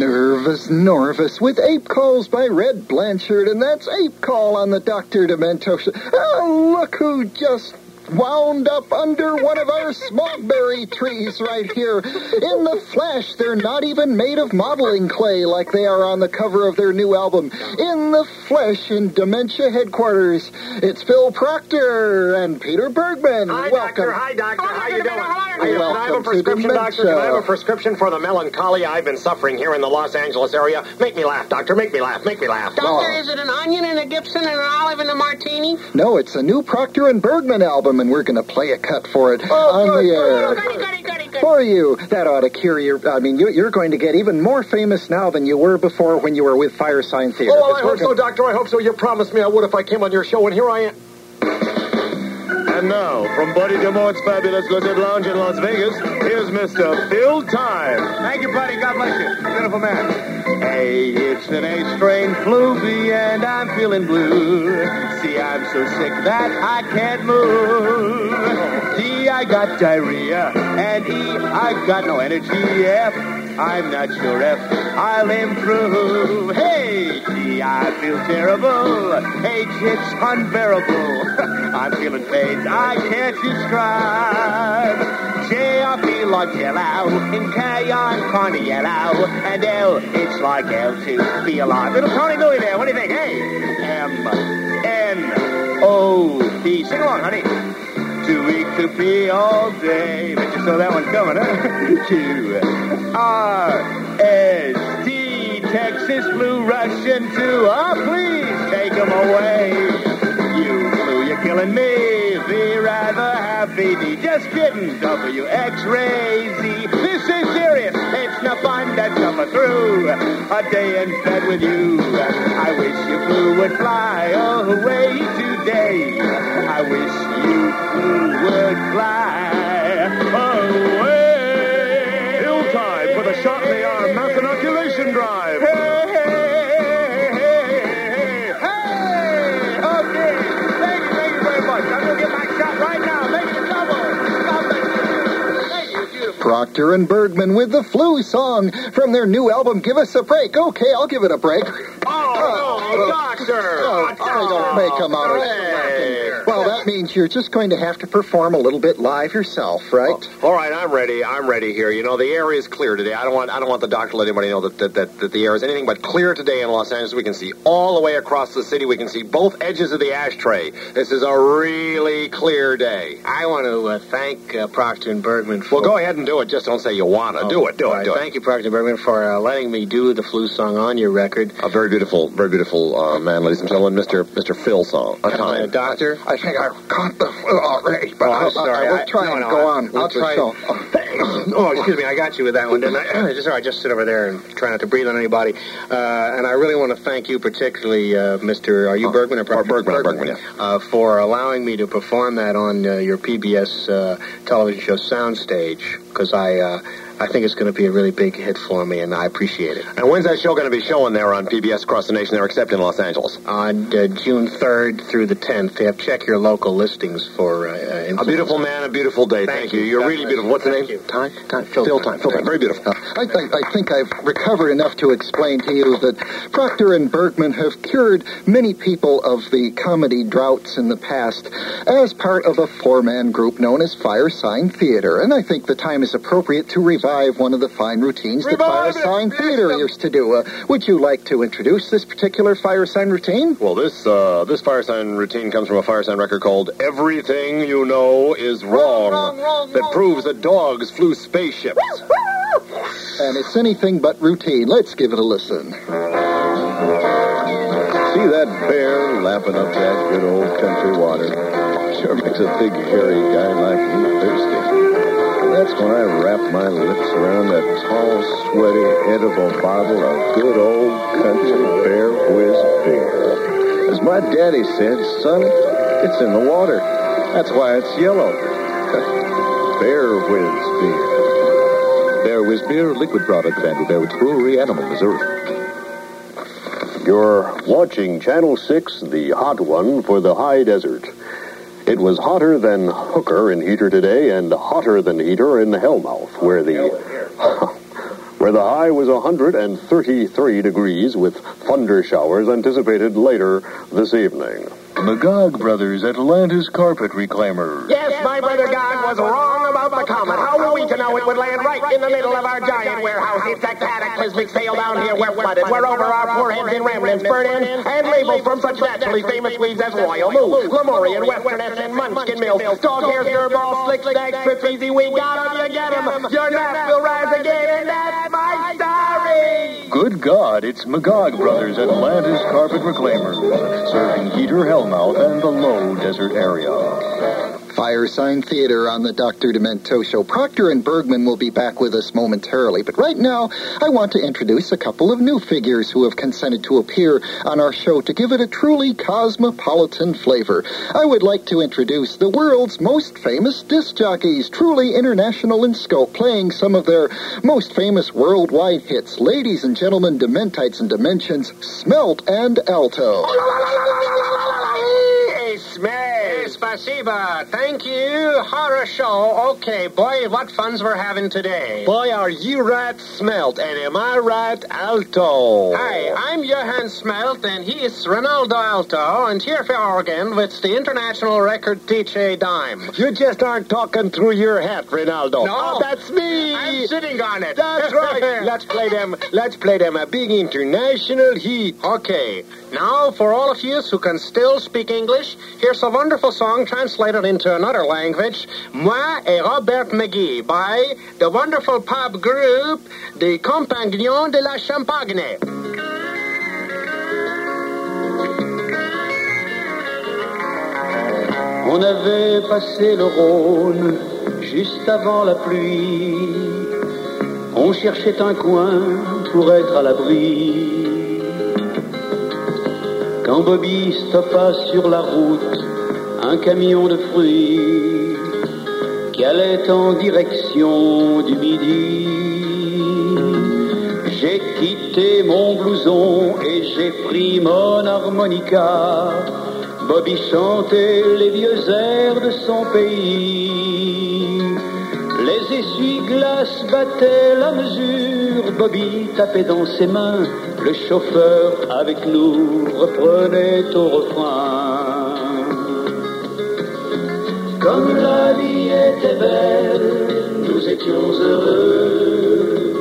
Nervous Norvus with Ape Calls by Red Blanchard, and that's Ape Call on the Dr. Demento show. Oh, ah, look who just wound up under one of our smogberry trees right here. In the flesh, they're not even made of modeling clay like they are on the cover of their new album. In the flesh, in Dementia headquarters, it's Phil Proctor and Peter Bergman. Hi, Welcome. doctor. Hi, doctor. How you doing? How you doing? I have a prescription, doctor? Can I have a prescription for the melancholy I've been suffering here in the Los Angeles area? Make me laugh, doctor. Make me laugh. Make me laugh. Doctor, is it an onion and a Gibson and an olive and a martini? No, it's a new Proctor and Bergman album, and we're going to play a cut for it oh, on good, the air. Oh, goody, goody, goody, goody. For you, that ought to cure your. I mean, you, you're going to get even more famous now than you were before when you were with Firesign Theater. Oh, I hope so, gonna- doctor. I hope so. You promised me I would if I came on your show, and here I am. And now, from Buddy DeMort's fabulous Lizard Lounge in Las Vegas, here's Mr. Phil Time. Thank you, buddy. God bless you. Beautiful man. Hey, it's an A-strain fluby, and I'm feeling blue. See, I'm so sick that I can't move. D, I got diarrhea, and E, I got no energy. F, I'm not sure if I'll improve. Hey, G, I feel terrible. H, it's unbearable. I'm feeling pains I can't describe. J, I feel like yellow. In K, I'm kinda yellow. And L, it's like L to be alive. Little Tony Louie there. What do you think? Hey, M, N, O, P. Sing along, honey. Too weak to pee all day. Bet you saw that one coming, huh? Q, R, S, T, Texas flu Russian too. Oh, please take 'em away. You flu, you're killing me. V, rather Just kidding. W, X-ray, Z. This is serious. It's no fun to suffer through a day in bed with you. I wish your flu would fly away today. I wish you flu would fly away. Phil Time for the shot in the arm Proctor and Bergman with the flu song from their new album, Give Us a Break. Okay, I'll give it a break. Oh, no, doctor. Oh, I don't make 'em out of Hey. Well, that means you're just going to have to perform a little bit live yourself, right? All right, I'm ready. I'm ready here. You know, the air is clear today. I don't want I don't want the doctor to let anybody know that, that, that, that the air is anything but clear today in Los Angeles. We can see all the way across the city. We can see both edges of the ashtray. This is a really clear day. I want to uh, thank uh, Proctor and Bergman for. Well, go ahead and do it. Just don't say you want to. do it. Do All it. right, Do it. Thank you, Proctor and Bergman, for uh, letting me do the flu song on your record. A very beautiful, very beautiful uh, man, ladies and gentlemen, Mr. Mr. Phil song. A Uh, time. doctor, I think I caught the flu already, but Oh, I'm I'll, sorry. I will I- try no, and no, go I- on with I'll the try- show. oh, excuse me, I got you with that one, didn't I? just right, just sit over there and try not to breathe on anybody. Uh, and I really want to thank you, particularly, uh, Mr. Are you Bergman or or Bergman, Bergman, yeah. uh, for allowing me to perform that on uh, your PBS uh, television show Soundstage, because I. Uh, I think it's going to be a really big hit for me, and I appreciate it. And when's that show going to be showing there on PBS across the nation there, except in Los Angeles? On uh, June 3rd through the 10th, you have to check your local listings for uh, A beautiful man, a beautiful day. Thank, Thank you. you. You're God really bless beautiful. What's the name? you. Time? Time. Phil Phil Time. Time. Very beautiful. I think I think I've recovered enough to explain to you that Proctor and Bergman have cured many people of the comedy droughts in the past as part of a four-man group known as Firesign Theater, and I think the time is appropriate to revive one of the fine routines that Fire Revive it! Sign Yes, Theater used to do. Uh, would you like to introduce this particular Fire Sign routine? Well, this uh, this fire sign routine comes from a fire sign record called "Everything You Know Is Wrong,", wrong, wrong, that wrong, proves that dogs flew spaceships. And it's anything but routine. Let's give it a listen. See that bear lapping up that good old country water? Sure makes a big hairy guy like me thirsty. That's when I wrap my lips around that tall, sweaty, edible bottle of good old country Bear Whiz beer. As my daddy said, son, it's in the water. That's why it's yellow. Bear Whiz beer. Bear Whiz Beer, liquid product of Andy Bearwood's Brewery, Animal, Missouri. You're watching Channel 6, the hot one for the high desert. It was hotter than Hooker in Heater today and hotter than Heater in Hellmouth, where the where the high was 133 degrees with thunder showers anticipated later this evening. Magog Brothers Atlantis Carpet Reclaimer. Yes, my brother God was wrong about the comet. How were we to know it would land right in the middle of our giant warehouse? It's a cataclysmic sail down here. We're flooded. We're over our foreheads in remnants, burnt in, and labeled from such naturally famous weeds as Royal Moo, Lemurian, Western S, and Munchkin Mills. Dog hair, Skirball, Slick Snag, Trip Easy, we got 'em, you get 'em. Your nap will rise again, and that's my story. Good God, it's Magog Brothers Atlantis Carpet Reclaimers, serving Heater, Hellmouth, and the low desert area. Firesign Theater on the Dr. Demento Show. Proctor and Bergman will be back with us momentarily, but right now I want to introduce a couple of new figures who have consented to appear on our show to give it a truly cosmopolitan flavor. I would like to introduce the world's most famous disc jockeys, truly international in scope, playing some of their most famous worldwide hits. Ladies and gentlemen, Dementites and Dimensions, Smelt and Alto. Spasiba. Thank you. Horror show. Okay, boy, what funs we're having today. Boy, are you right, Smelt, and am I right, Alto? Hi, I'm Johann Smelt, and he's Ronaldo Alto, and here for Oregon with the international record DJ Dime. You just aren't talking through your hat, Ronaldo. No. Oh, that's me. I'm sitting on it. That's right. let's play them. Let's play them a big international heat. Okay, now for all of you who can still speak English, here's a wonderful song translated into another language, Moi et Robert McGee, by the wonderful pop group, the Compagnons de la Champagne. On avait passé le Rhône juste avant la pluie. On cherchait un coin pour être à l'abri. Quand Bobby stoppa sur la route un camion de fruits qui allait en direction du midi. J'ai quitté mon blouson et j'ai pris mon harmonica. Bobby chantait les vieux airs de son pays. Les essuie-glaces battaient la mesure. Bobby tapait dans ses mains. Le chauffeur avec nous reprenait au refrain. Comme la vie était belle, nous étions heureux.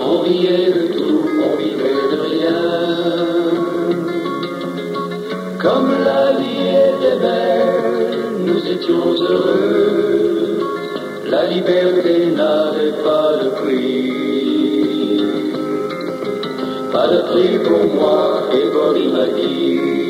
On riait de tout, on vivait de rien. Comme la vie était belle, nous étions heureux. La liberté n'avait pas de prix. Pas de prix pour moi et m'a dit.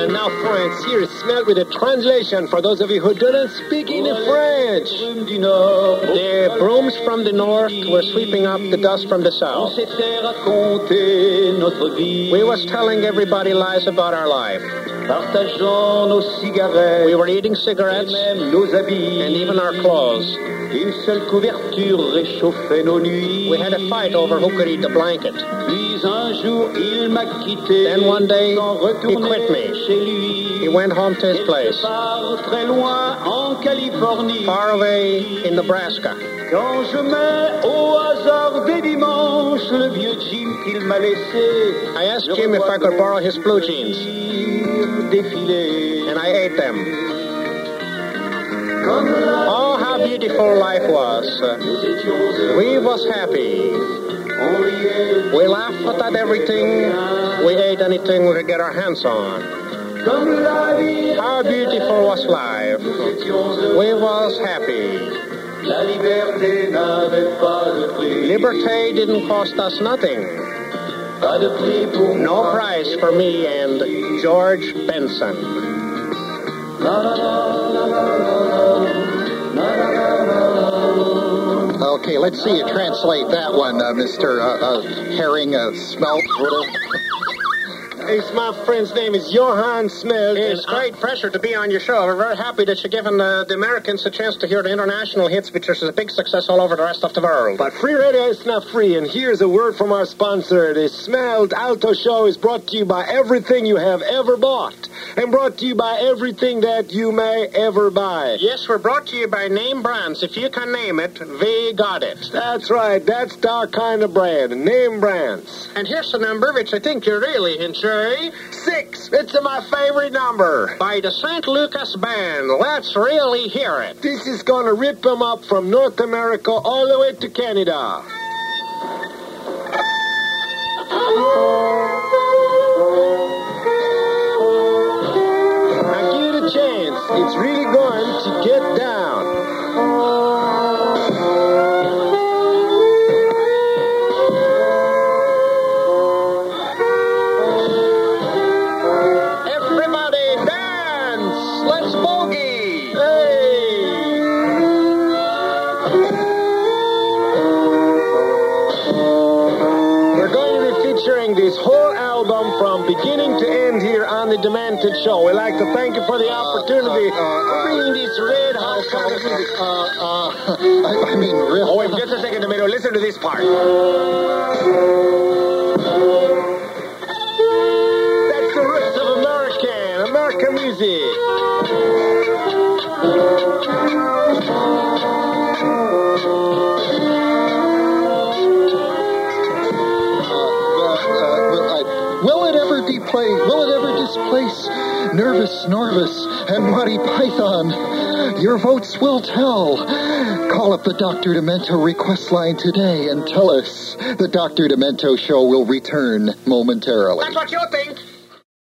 And now, France, here is Smelt with a translation for those of you who do not speak any French. Brume du Nord, The brooms from the north were sweeping up the dust from the south. s'était raconté notre vie. We was telling everybody lies about our life. partageant nos cigarettes We were eating cigarettes même nos habits. and even our clothes. Une seule couverture réchauffait nos nuits. We had a fight over who could eat the blanket. Puis jour, il m'a quitté. Then one day, he quit me. He went home to his place, très loin en Californie. far away in Nebraska. Quand je mets au hasard des dimanches le vieux jean qu'il m'a laissé. I asked him if I could borrow his blue jeans, Défiler. and I ate them. Oh, how beautiful life was. nous étions heureux. We was happy. We laughed at everything. We ate anything we could get our hands on. How beautiful was life. We was happy. Liberté didn't cost us nothing. No price for me and George Benson. Okay, let's see you translate that one, uh, Mr. Uh, uh, Herring uh, Smelt. It's my friend's name is Johann Smelt. It's great pleasure to be on your show. We're very happy that you're giving uh, the Americans a chance to hear the international hits, which is a big success all over the rest of the world. But free radio is not free, and here's a word from our sponsor. The Smelt Alto Show is brought to you by everything you have ever bought, and brought to you by everything that you may ever buy. Yes, we're brought to you by name brands. If you can name it, we got it. That's right. That's our kind of brand. Name brands. And here's the number which I think you really enjoy. Six. It's my favorite number. By the St. Lucas Band. Let's really hear it. This is gonna rip them up from North America all the way to Canada. It's really going to get down. Thank you for the opportunity of bringing this red hot kind of music. Uh, uh, I, I mean, really. Oh, wait just a second, Tomato. Listen to this part. That's the roots of American, American music. Uh, uh, will it ever deplay? Will it ever displace Nervous Norvus and Monty Python? Your votes will tell. Call up the Dr. Demento request line today and tell us the Dr. Demento show will return momentarily. That's what you think.